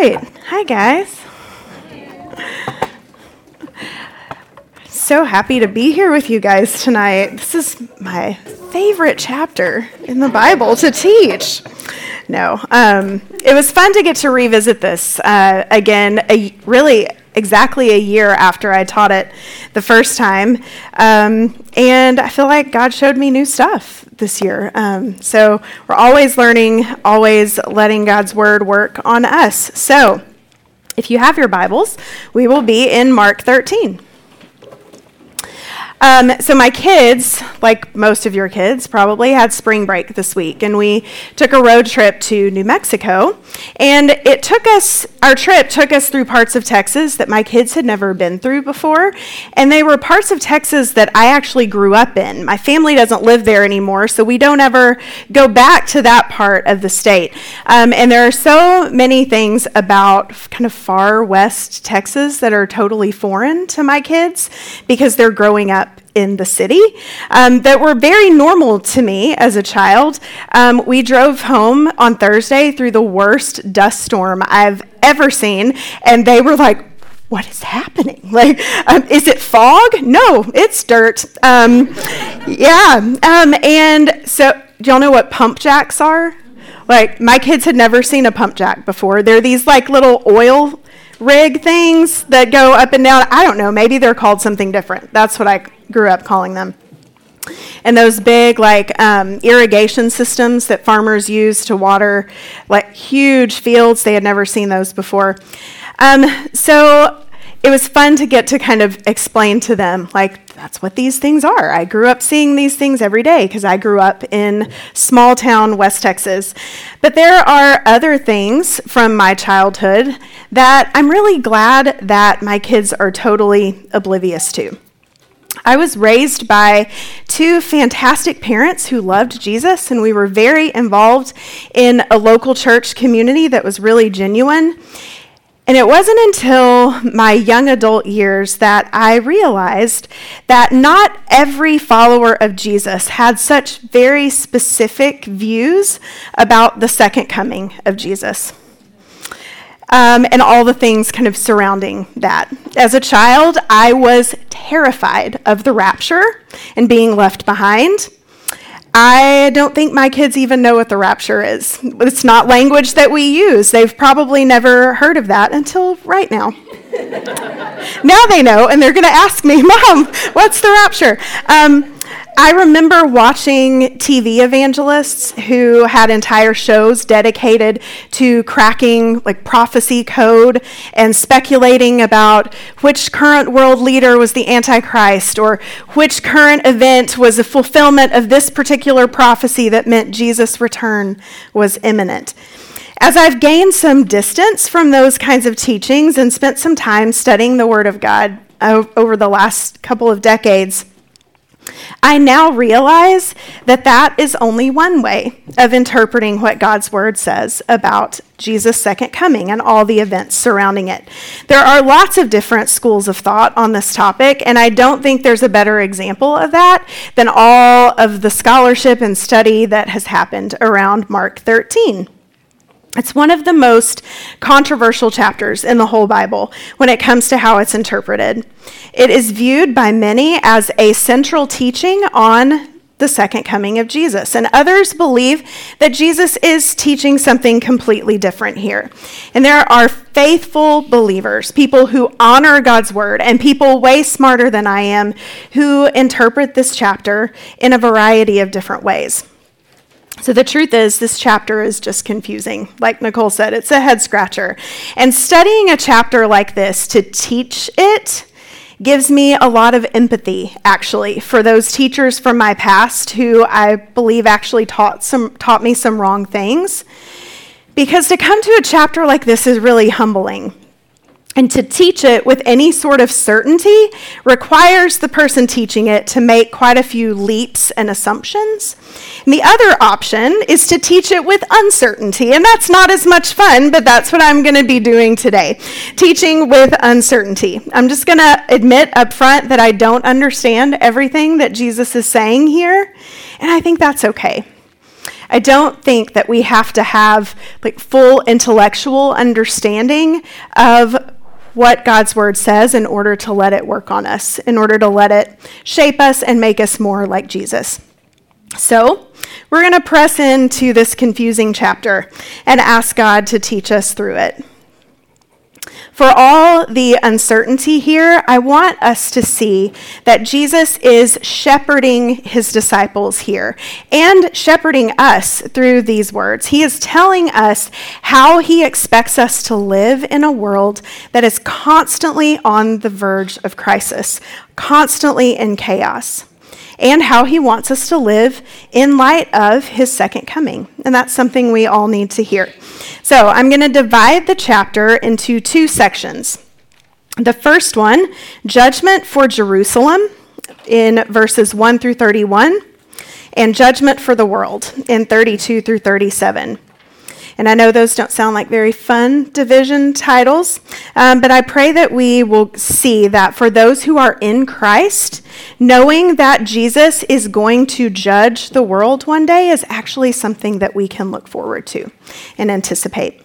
right. Hi, guys. So happy to be here with you guys tonight. This is my favorite chapter in the Bible to teach. No, um, it was fun to get to revisit this uh, again, a, really exactly a year after I taught it the first time. Um, and I feel like God showed me new stuff this year. Um, so we're always learning, always letting God's word work on us. So if you have your Bibles, we will be in Mark 13. Um, so my kids, like most of your kids, probably had spring break this week, and we took a road trip to New Mexico. And it took us, our trip took us through parts of Texas that my kids had never been through before, and they were parts of Texas that I actually grew up in. My family doesn't live there anymore, so we don't ever go back to that part of the state. Um, and there are so many things about kind of far west Texas that are totally foreign to my kids because they're growing up in the city um, that were very normal to me as a child. Um, we drove home on Thursday through the worst dust storm I've ever seen, and they were like, what is happening? Like, um, is it fog? No, it's dirt. Um, yeah. Um, and so, y'all know what pump jacks are? Like, my kids had never seen a pump jack before. They're these like little oil rig things that go up and down. I don't know. Maybe they're called something different. That's what I grew up calling them. And those big, like, um, irrigation systems that farmers use to water, like, huge fields, they had never seen those before. Um, so it was fun to get to kind of explain to them, like, that's what these things are. I grew up seeing these things every day because I grew up in small town West Texas. But there are other things from my childhood that I'm really glad that my kids are totally oblivious to. I was raised by two fantastic parents who loved Jesus, and we were very involved in a local church community that was really genuine. And it wasn't until my young adult years that I realized that not every follower of Jesus had such very specific views about the second coming of Jesus um, and all the things kind of surrounding that. As a child, I was terrified of the rapture and being left behind. I don't think my kids even know what the rapture is. It's not language that we use. They've probably never heard of that until right now. now they know, and they're going to ask me, Mom, what's the rapture? Um, I remember watching TV evangelists who had entire shows dedicated to cracking like prophecy code and speculating about which current world leader was the Antichrist or which current event was the fulfillment of this particular prophecy that meant Jesus' return was imminent. As I've gained some distance from those kinds of teachings and spent some time studying the Word of God over the last couple of decades, I now realize that that is only one way of interpreting what God's word says about Jesus' second coming and all the events surrounding it. There are lots of different schools of thought on this topic, and I don't think there's a better example of that than all of the scholarship and study that has happened around Mark 13. It's one of the most controversial chapters in the whole Bible when it comes to how it's interpreted. It is viewed by many as a central teaching on the second coming of Jesus. And others believe that Jesus is teaching something completely different here. And there are faithful believers, people who honor God's word, and people way smarter than I am who interpret this chapter in a variety of different ways. So, the truth is, this chapter is just confusing. Like Nicole said, it's a head scratcher. And studying a chapter like this to teach it gives me a lot of empathy, actually, for those teachers from my past who I believe actually taught, some, taught me some wrong things. Because to come to a chapter like this is really humbling. And to teach it with any sort of certainty requires the person teaching it to make quite a few leaps and assumptions. And the other option is to teach it with uncertainty. And that's not as much fun, but that's what I'm going to be doing today teaching with uncertainty. I'm just going to admit up front that I don't understand everything that Jesus is saying here. And I think that's okay. I don't think that we have to have like full intellectual understanding of what God's word says in order to let it work on us, in order to let it shape us and make us more like Jesus. So, we're going to press into this confusing chapter and ask God to teach us through it. For all the uncertainty here, I want us to see that Jesus is shepherding his disciples here and shepherding us through these words. He is telling us how he expects us to live in a world that is constantly on the verge of crisis, constantly in chaos and how he wants us to live in light of his second coming. And that's something we all need to hear. So I'm going to divide the chapter into two sections. The first one, judgment for Jerusalem, in verses 1 through 31, and judgment for the world in 32 through 37. And I know those don't sound like very fun division titles, um, but I pray that we will see that for those who are in Christ, knowing that Jesus is going to judge the world one day is actually something that we can look forward to and anticipate.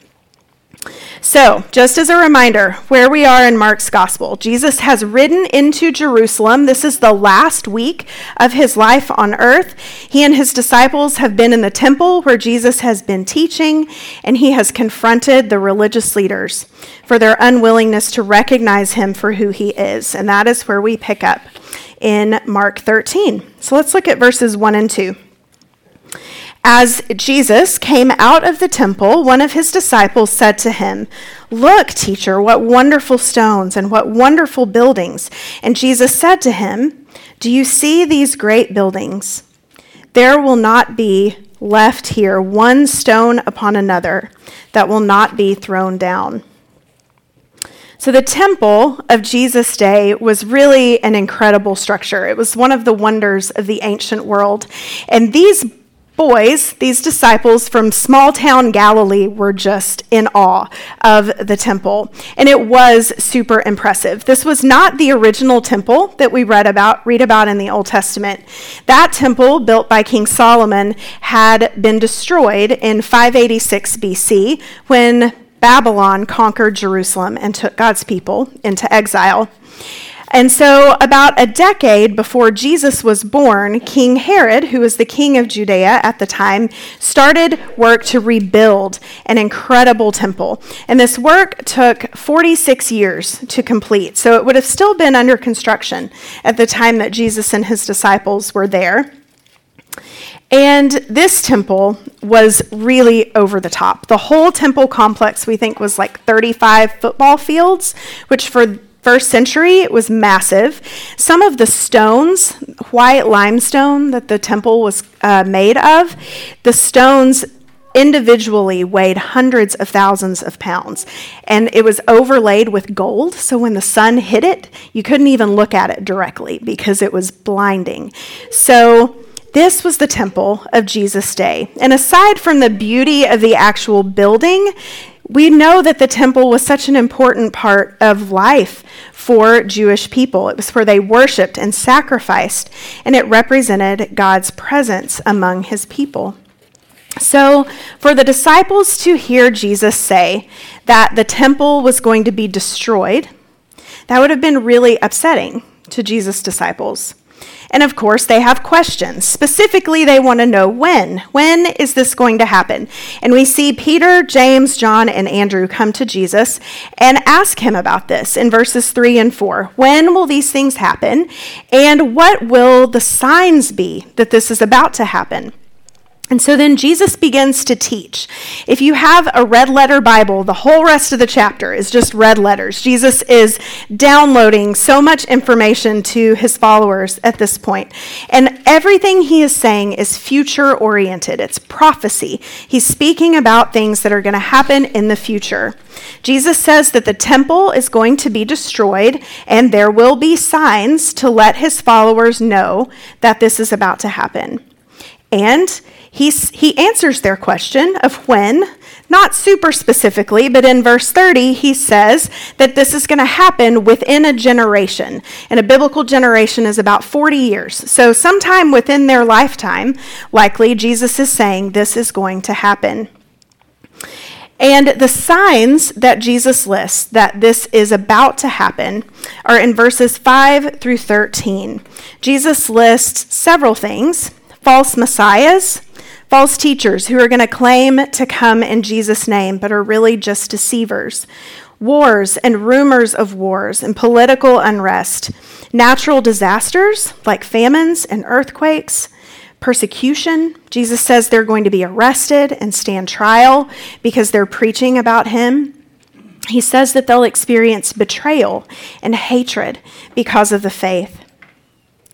So, just as a reminder, where we are in Mark's gospel, Jesus has ridden into Jerusalem. This is the last week of his life on earth. He and his disciples have been in the temple where Jesus has been teaching, and he has confronted the religious leaders for their unwillingness to recognize him for who he is. And that is where we pick up in Mark 13. So, let's look at verses 1 and 2. As Jesus came out of the temple, one of his disciples said to him, Look, teacher, what wonderful stones and what wonderful buildings. And Jesus said to him, Do you see these great buildings? There will not be left here one stone upon another that will not be thrown down. So, the temple of Jesus' day was really an incredible structure. It was one of the wonders of the ancient world. And these boys, these disciples from small town Galilee, were just in awe of the temple. And it was super impressive. This was not the original temple that we read about, read about in the Old Testament. That temple, built by King Solomon, had been destroyed in 586 BC when Babylon conquered Jerusalem and took God's people into exile. And so, about a decade before Jesus was born, King Herod, who was the king of Judea at the time, started work to rebuild an incredible temple. And this work took 46 years to complete. So, it would have still been under construction at the time that Jesus and his disciples were there. And this temple was really over the top. The whole temple complex, we think, was like 35 football fields, which for first century, it was massive. Some of the stones, white limestone that the temple was uh, made of, the stones individually weighed hundreds of thousands of pounds. And it was overlaid with gold, so when the sun hit it, you couldn't even look at it directly because it was blinding. So, this was the temple of Jesus' day. And aside from the beauty of the actual building, we know that the temple was such an important part of life for Jewish people. It was where they worshiped and sacrificed, and it represented God's presence among his people. So, for the disciples to hear Jesus say that the temple was going to be destroyed, that would have been really upsetting to Jesus' disciples. And of course, they have questions. Specifically, they want to know when. When is this going to happen? And we see Peter, James, John, and Andrew come to Jesus and ask him about this in verses 3 and 4. When will these things happen? And what will the signs be that this is about to happen? And so then Jesus begins to teach. If you have a red letter Bible, the whole rest of the chapter is just red letters. Jesus is downloading so much information to his followers at this point. And everything he is saying is future oriented, it's prophecy. He's speaking about things that are going to happen in the future. Jesus says that the temple is going to be destroyed and there will be signs to let his followers know that this is about to happen. And He's, he answers their question of when, not super specifically, but in verse 30, he says that this is going to happen within a generation. And a biblical generation is about 40 years. So, sometime within their lifetime, likely, Jesus is saying this is going to happen. And the signs that Jesus lists that this is about to happen are in verses 5 through 13. Jesus lists several things false messiahs, false teachers who are going to claim to come in Jesus' name but are really just deceivers, wars and rumors of wars and political unrest, natural disasters like famines and earthquakes persecution. Jesus says they're going to be arrested and stand trial because they're preaching about him. He says that they'll experience betrayal and hatred because of the faith.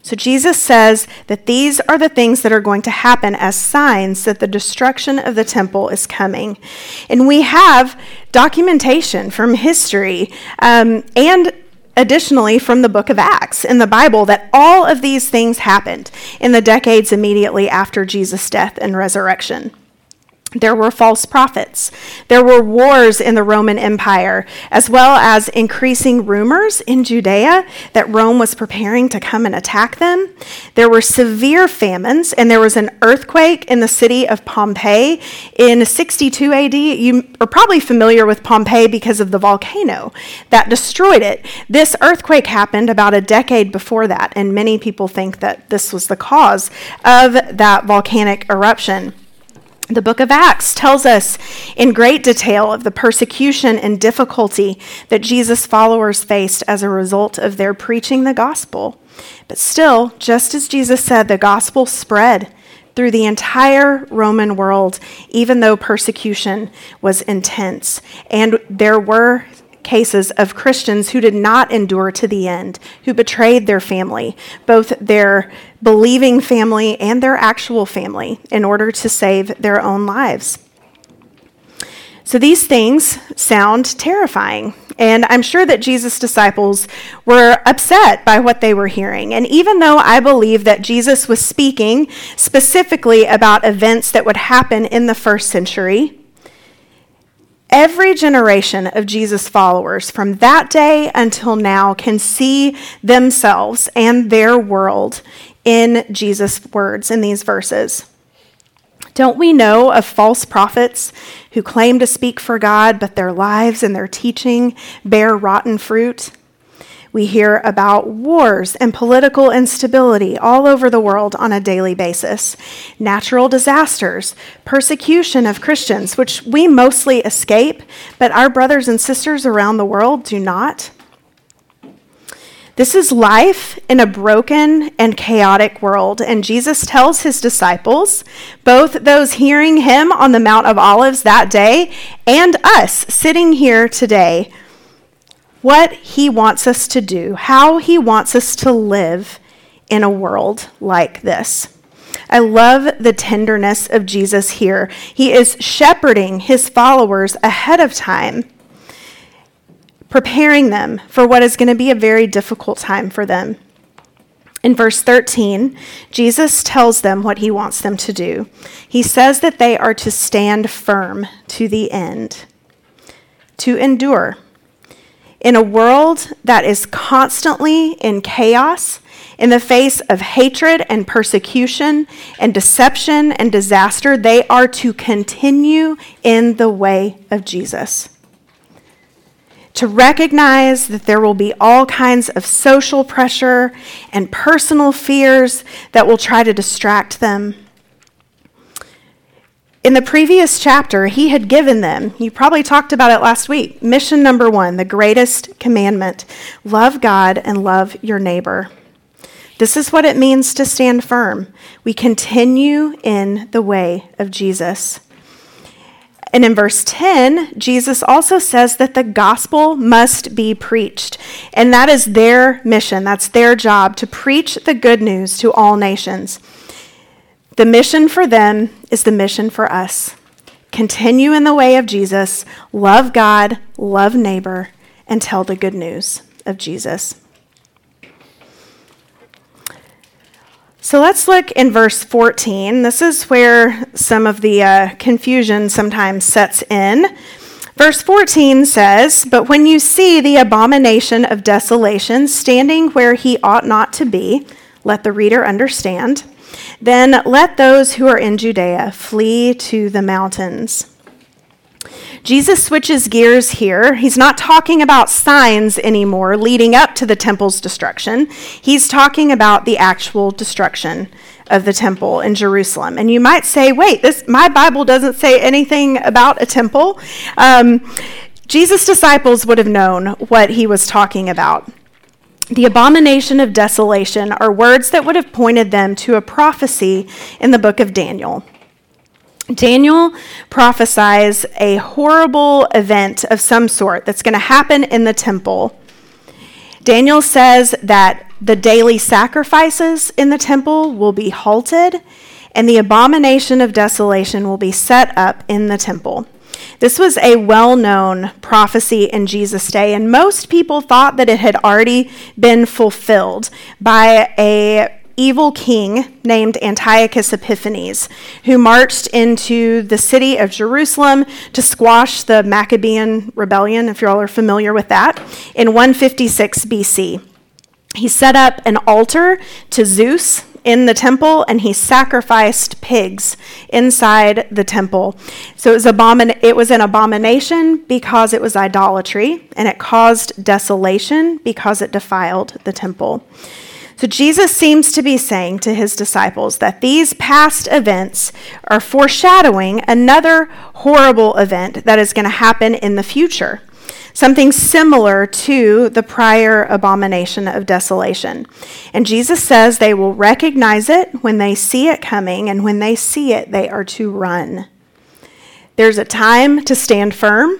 So Jesus says that these are the things that are going to happen as signs that the destruction of the temple is coming. And we have documentation from history um, and additionally from the book of Acts in the Bible that all of these things happened in the decades immediately after Jesus' death and resurrection. There were false prophets. There were wars in the Roman Empire, as well as increasing rumors in Judea that Rome was preparing to come and attack them. There were severe famines, and there was an earthquake in the city of Pompeii in 62 AD. You are probably familiar with Pompeii because of the volcano that destroyed it. This earthquake happened about a decade before that, and many people think that this was the cause of that volcanic eruption. The book of Acts tells us in great detail of the persecution and difficulty that Jesus' followers faced as a result of their preaching the gospel. But still, just as Jesus said, the gospel spread through the entire Roman world, even though persecution was intense. And there were cases of Christians who did not endure to the end, who betrayed their family, both their believing family and their actual family, in order to save their own lives. So these things sound terrifying. And I'm sure that Jesus' disciples were upset by what they were hearing. And even though I believe that Jesus was speaking specifically about events that would happen in the first century, Every generation of Jesus' followers from that day until now can see themselves and their world in Jesus' words in these verses. Don't we know of false prophets who claim to speak for God, but their lives and their teaching bear rotten fruit? We hear about wars and political instability all over the world on a daily basis, natural disasters, persecution of Christians, which we mostly escape, but our brothers and sisters around the world do not. This is life in a broken and chaotic world, and Jesus tells his disciples, both those hearing him on the Mount of Olives that day and us sitting here today, what he wants us to do, how he wants us to live in a world like this. I love the tenderness of Jesus here. He is shepherding his followers ahead of time, preparing them for what is going to be a very difficult time for them. In verse 13, Jesus tells them what he wants them to do. He says that they are to stand firm to the end, to endure. In a world that is constantly in chaos, in the face of hatred and persecution and deception and disaster, they are to continue in the way of Jesus. To recognize that there will be all kinds of social pressure and personal fears that will try to distract them in the previous chapter, he had given them, you probably talked about it last week, mission number one, the greatest commandment love God and love your neighbor. This is what it means to stand firm. We continue in the way of Jesus. And in verse 10, Jesus also says that the gospel must be preached. And that is their mission, that's their job to preach the good news to all nations. The mission for them is the mission for us. Continue in the way of Jesus, love God, love neighbor, and tell the good news of Jesus. So let's look in verse 14. This is where some of the uh, confusion sometimes sets in. Verse 14 says, But when you see the abomination of desolation standing where he ought not to be, let the reader understand. Then let those who are in Judea flee to the mountains. Jesus switches gears here. He's not talking about signs anymore leading up to the temple's destruction. He's talking about the actual destruction of the temple in Jerusalem. And you might say, wait, this my Bible doesn't say anything about a temple. Um, Jesus' disciples would have known what he was talking about. The abomination of desolation are words that would have pointed them to a prophecy in the book of Daniel. Daniel prophesies a horrible event of some sort that's going to happen in the temple. Daniel says that the daily sacrifices in the temple will be halted, and the abomination of desolation will be set up in the temple. This was a well known prophecy in Jesus' day, and most people thought that it had already been fulfilled by a evil king named Antiochus Epiphanes, who marched into the city of Jerusalem to squash the Maccabean rebellion, if you all are familiar with that, in 156 BC. He set up an altar to Zeus in the temple and he sacrificed pigs inside the temple. So it was, abomin- it was an abomination because it was idolatry and it caused desolation because it defiled the temple. So Jesus seems to be saying to his disciples that these past events are foreshadowing another horrible event that is going to happen in the future. Something similar to the prior abomination of desolation. And Jesus says they will recognize it when they see it coming, and when they see it, they are to run. There's a time to stand firm,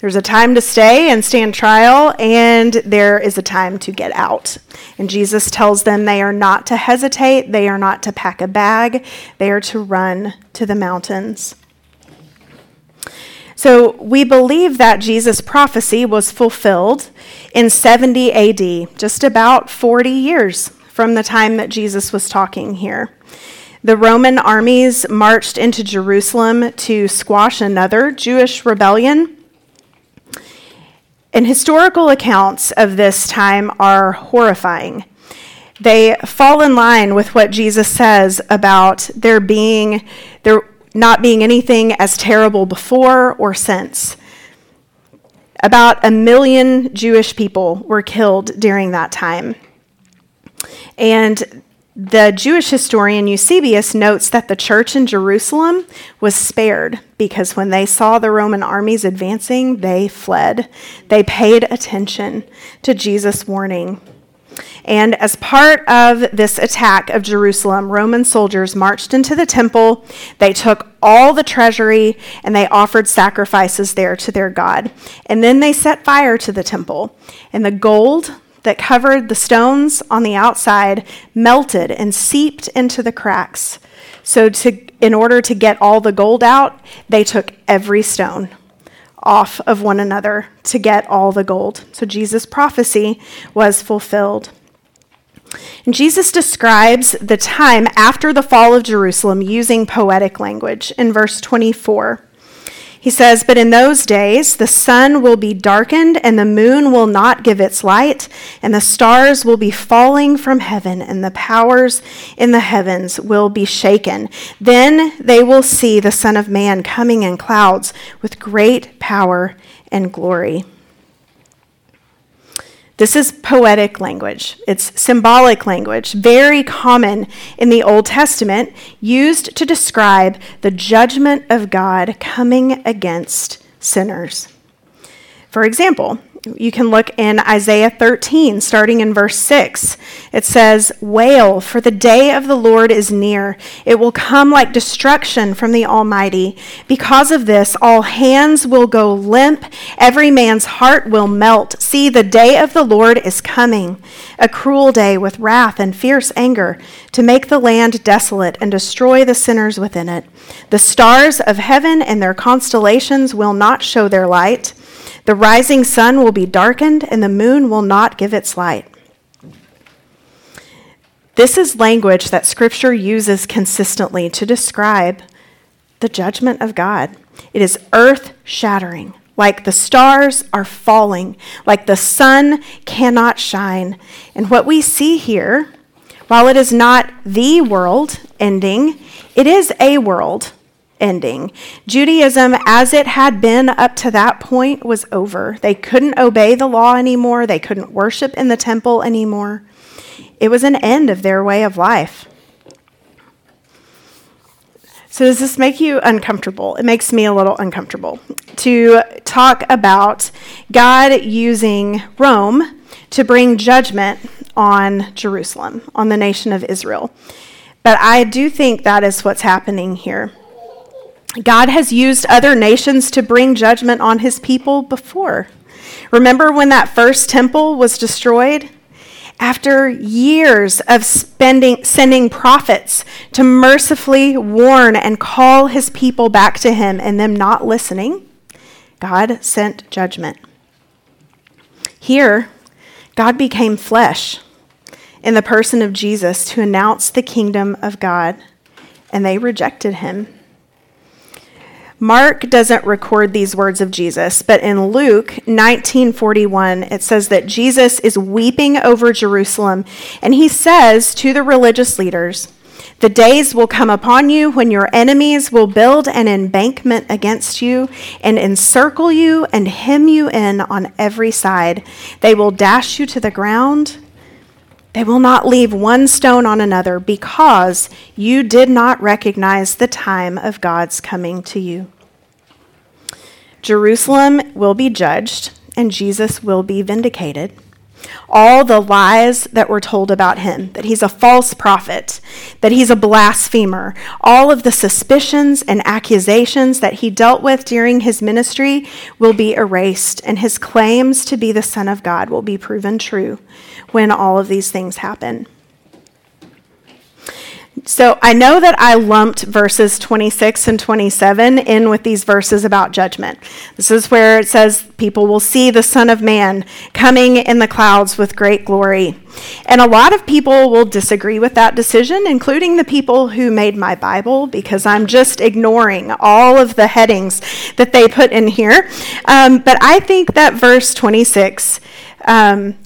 there's a time to stay and stand trial, and there is a time to get out. And Jesus tells them they are not to hesitate, they are not to pack a bag, they are to run to the mountains. So we believe that Jesus' prophecy was fulfilled in 70 AD, just about 40 years from the time that Jesus was talking here. The Roman armies marched into Jerusalem to squash another Jewish rebellion and historical accounts of this time are horrifying. They fall in line with what Jesus says about there being there not being anything as terrible before or since. About a million Jewish people were killed during that time. And the Jewish historian Eusebius notes that the church in Jerusalem was spared because when they saw the Roman armies advancing, they fled. They paid attention to Jesus' warning. And as part of this attack of Jerusalem, Roman soldiers marched into the temple. They took all the treasury and they offered sacrifices there to their God. And then they set fire to the temple. And the gold, that covered the stones on the outside melted and seeped into the cracks. So, to, in order to get all the gold out, they took every stone off of one another to get all the gold. So, Jesus' prophecy was fulfilled. And Jesus describes the time after the fall of Jerusalem using poetic language in verse 24. He says, But in those days the sun will be darkened, and the moon will not give its light, and the stars will be falling from heaven, and the powers in the heavens will be shaken. Then they will see the Son of Man coming in clouds with great power and glory. This is poetic language. It's symbolic language, very common in the Old Testament, used to describe the judgment of God coming against sinners. For example, you can look in Isaiah 13, starting in verse 6. It says, Wail, for the day of the Lord is near. It will come like destruction from the Almighty. Because of this, all hands will go limp, every man's heart will melt. See, the day of the Lord is coming, a cruel day with wrath and fierce anger, to make the land desolate and destroy the sinners within it. The stars of heaven and their constellations will not show their light. The rising sun will be darkened, and the moon will not give its light. This is language that Scripture uses consistently to describe the judgment of God. It is earth shattering, like the stars are falling, like the sun cannot shine. And what we see here, while it is not the world ending, it is a world ending. Judaism, as it had been up to that point, was over. They couldn't obey the law anymore, they couldn't worship in the temple anymore. It was an end of their way of life. So, does this make you uncomfortable? It makes me a little uncomfortable to talk about God using Rome to bring judgment on Jerusalem, on the nation of Israel. But I do think that is what's happening here. God has used other nations to bring judgment on his people before. Remember when that first temple was destroyed? After years of spending, sending prophets to mercifully warn and call his people back to him and them not listening, God sent judgment. Here, God became flesh in the person of Jesus to announce the kingdom of God, and they rejected him. Mark doesn't record these words of Jesus, but in Luke 1941 it says that Jesus is weeping over Jerusalem and he says to the religious leaders, the days will come upon you when your enemies will build an embankment against you and encircle you and hem you in on every side. They will dash you to the ground. They will not leave one stone on another because you did not recognize the time of God's coming to you. Jerusalem will be judged, and Jesus will be vindicated. All the lies that were told about him, that he's a false prophet, that he's a blasphemer, all of the suspicions and accusations that he dealt with during his ministry will be erased, and his claims to be the Son of God will be proven true when all of these things happen. So I know that I lumped verses 26 and 27 in with these verses about judgment. This is where it says, People will see the Son of Man coming in the clouds with great glory. And a lot of people will disagree with that decision, including the people who made my Bible, because I'm just ignoring all of the headings that they put in here. Um, but I think that verse 26 um,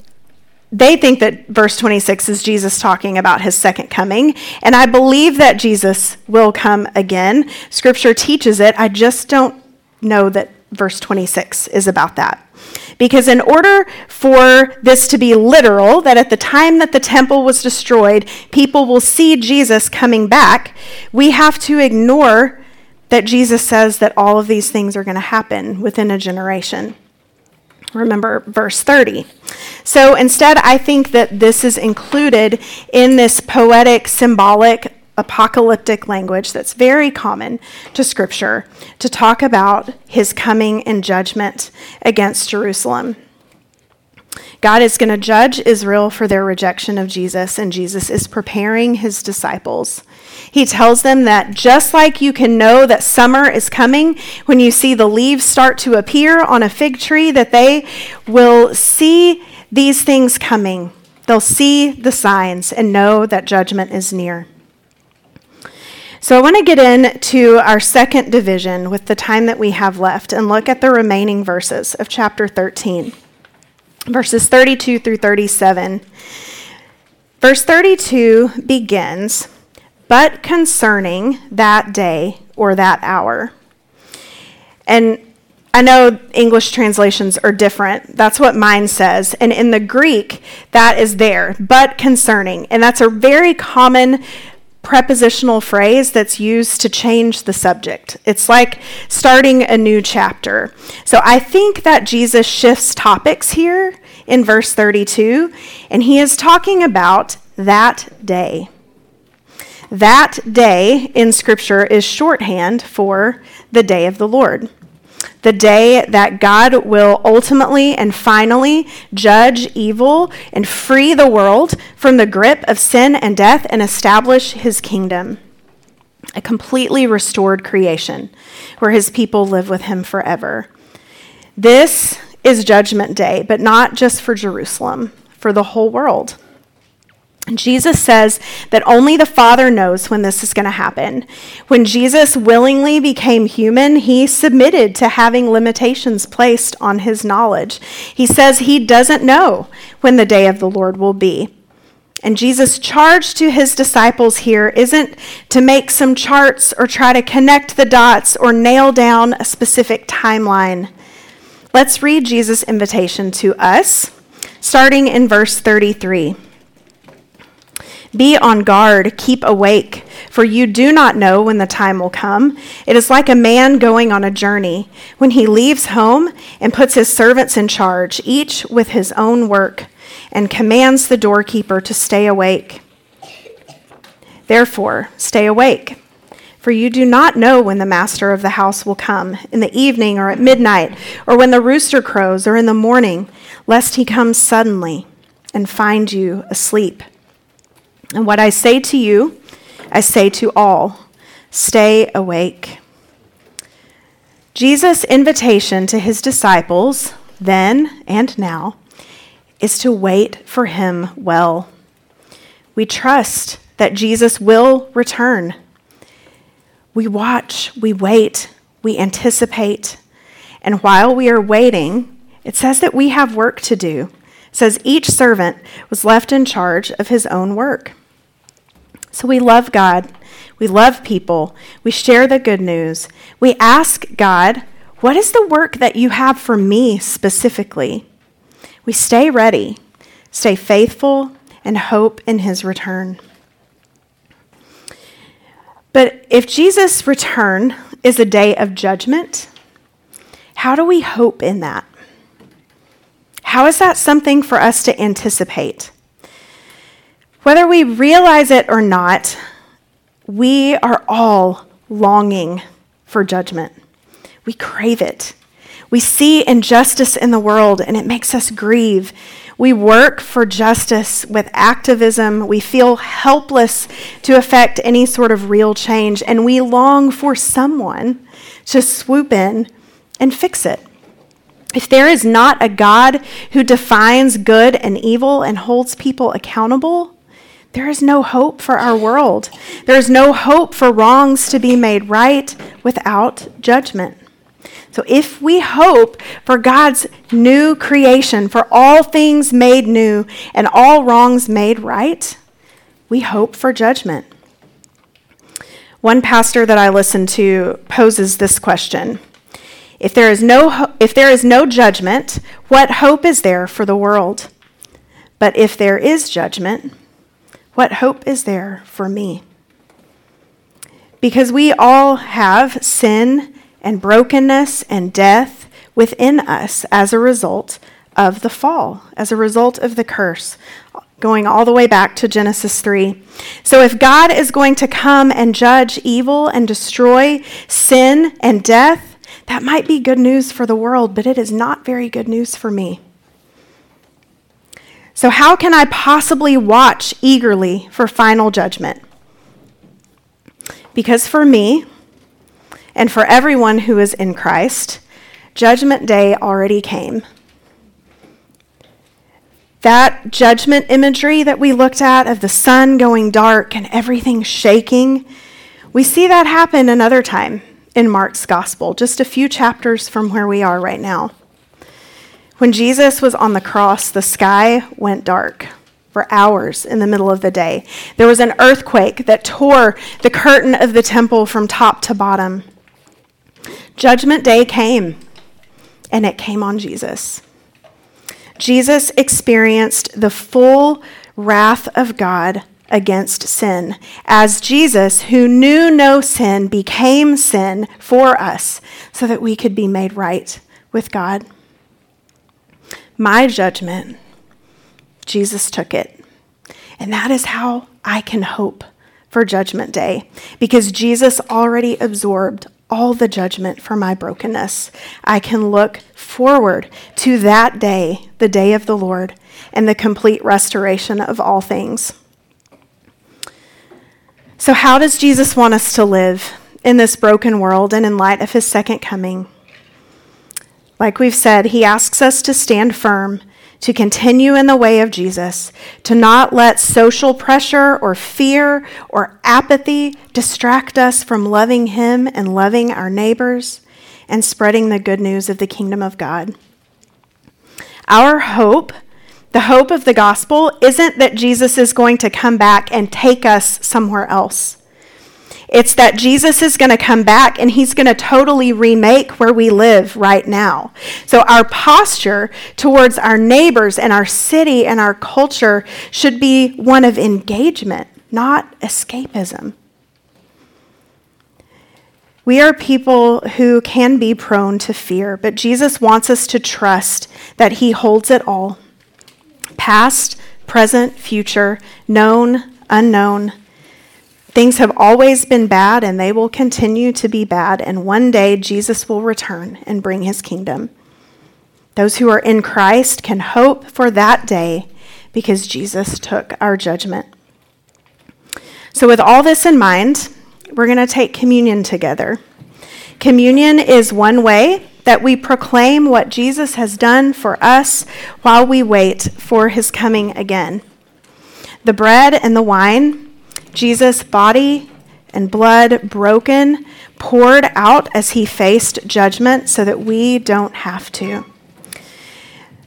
they think that verse 26 is Jesus talking about his second coming. And I believe that Jesus will come again. Scripture teaches it. I just don't know that verse 26 is about that. Because in order for this to be literal, that at the time that the temple was destroyed, people will see Jesus coming back, we have to ignore that Jesus says that all of these things are going to happen within a generation. Remember verse 30. So instead, I think that this is included in this poetic, symbolic, apocalyptic language that's very common to Scripture to talk about his coming and judgment against Jerusalem. God is going to judge Israel for their rejection of Jesus, and Jesus is preparing his disciples he tells them that just like you can know that summer is coming when you see the leaves start to appear on a fig tree, that they will see these things coming. They'll see the signs and know that judgment is near. So, I want to get into our second division with the time that we have left and look at the remaining verses of chapter 13, verses 32 through 37. Verse 32 begins but concerning that day or that hour. And I know English translations are different. That's what mine says. And in the Greek, that is there, but concerning. And that's a very common prepositional phrase that's used to change the subject. It's like starting a new chapter. So I think that Jesus shifts topics here in verse 32, and he is talking about that day. That day in Scripture is shorthand for the day of the Lord. The day that God will ultimately and finally judge evil and free the world from the grip of sin and death and establish his kingdom. A completely restored creation where his people live with him forever. This is Judgment Day, but not just for Jerusalem, for the whole world. Jesus says that only the Father knows when this is going to happen. When Jesus willingly became human, he submitted to having limitations placed on his knowledge. He says he doesn't know when the day of the Lord will be. And Jesus' charge to his disciples here isn't to make some charts or try to connect the dots or nail down a specific timeline. Let's read Jesus' invitation to us, starting in verse 33. Be on guard, keep awake, for you do not know when the time will come. It is like a man going on a journey, when he leaves home and puts his servants in charge, each with his own work, and commands the doorkeeper to stay awake. Therefore, stay awake. For you do not know when the master of the house will come, in the evening or at midnight, or when the rooster crows, or in the morning, lest he come suddenly and find you asleep. And what I say to you, I say to all stay awake. Jesus' invitation to his disciples, then and now, is to wait for him well. We trust that Jesus will return. We watch, we wait, we anticipate. And while we are waiting, it says that we have work to do. It says each servant was left in charge of his own work. So we love God. We love people. We share the good news. We ask God, What is the work that you have for me specifically? We stay ready, stay faithful, and hope in his return. But if Jesus' return is a day of judgment, how do we hope in that? How is that something for us to anticipate? Whether we realize it or not, we are all longing for judgment. We crave it. We see injustice in the world and it makes us grieve. We work for justice with activism. We feel helpless to affect any sort of real change, and we long for someone to swoop in and fix it. If there is not a God who defines good and evil and holds people accountable, there is no hope for our world. There is no hope for wrongs to be made right without judgment. So, if we hope for God's new creation, for all things made new and all wrongs made right, we hope for judgment. One pastor that I listened to poses this question If there is no, ho- if there is no judgment, what hope is there for the world? But if there is judgment, what hope is there for me? Because we all have sin and brokenness and death within us as a result of the fall, as a result of the curse, going all the way back to Genesis 3. So, if God is going to come and judge evil and destroy sin and death, that might be good news for the world, but it is not very good news for me. So, how can I possibly watch eagerly for final judgment? Because for me, and for everyone who is in Christ, Judgment Day already came. That judgment imagery that we looked at of the sun going dark and everything shaking, we see that happen another time in Mark's gospel, just a few chapters from where we are right now. When Jesus was on the cross, the sky went dark for hours in the middle of the day. There was an earthquake that tore the curtain of the temple from top to bottom. Judgment day came, and it came on Jesus. Jesus experienced the full wrath of God against sin, as Jesus, who knew no sin, became sin for us so that we could be made right with God my judgment, Jesus took it. And that is how I can hope for Judgment Day, because Jesus already absorbed all the judgment for my brokenness. I can look forward to that day, the day of the Lord, and the complete restoration of all things. So, how does Jesus want us to live in this broken world and in light of his second coming? Like we've said, he asks us to stand firm, to continue in the way of Jesus, to not let social pressure or fear or apathy distract us from loving Him and loving our neighbors and spreading the good news of the kingdom of God. Our hope, the hope of the gospel, isn't that Jesus is going to come back and take us somewhere else. It's that Jesus is going to come back and he's going to totally remake where we live right now. So, our posture towards our neighbors and our city and our culture should be one of engagement, not escapism. We are people who can be prone to fear, but Jesus wants us to trust that He holds it all past, present, future, known, unknown. Things have always been bad and they will continue to be bad, and one day Jesus will return and bring his kingdom. Those who are in Christ can hope for that day because Jesus took our judgment. So, with all this in mind, we're going to take communion together. Communion is one way that we proclaim what Jesus has done for us while we wait for his coming again. The bread and the wine Jesus' body and blood broken, poured out as he faced judgment so that we don't have to.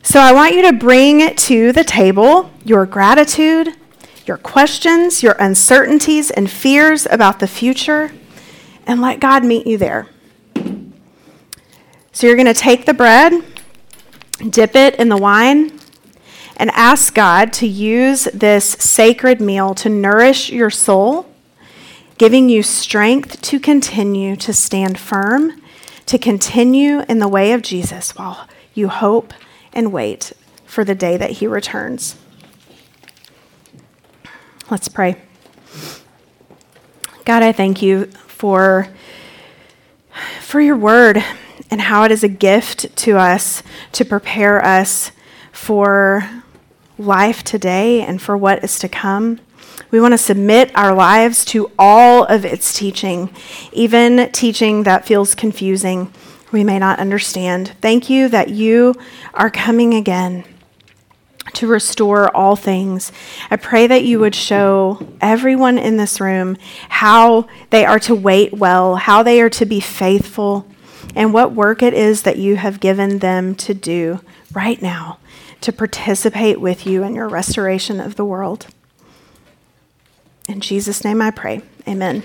So I want you to bring it to the table your gratitude, your questions, your uncertainties and fears about the future, and let God meet you there. So you're going to take the bread, dip it in the wine, and ask God to use this sacred meal to nourish your soul, giving you strength to continue to stand firm, to continue in the way of Jesus while you hope and wait for the day that he returns. Let's pray. God, I thank you for, for your word and how it is a gift to us to prepare us for life today and for what is to come. We want to submit our lives to all of its teaching, even teaching that feels confusing, we may not understand. Thank you that you are coming again to restore all things. I pray that you would show everyone in this room how they are to wait well, how they are to be faithful, and what work it is that you have given them to do right now to participate with you in your restoration of the world. In Jesus' name I pray. Amen.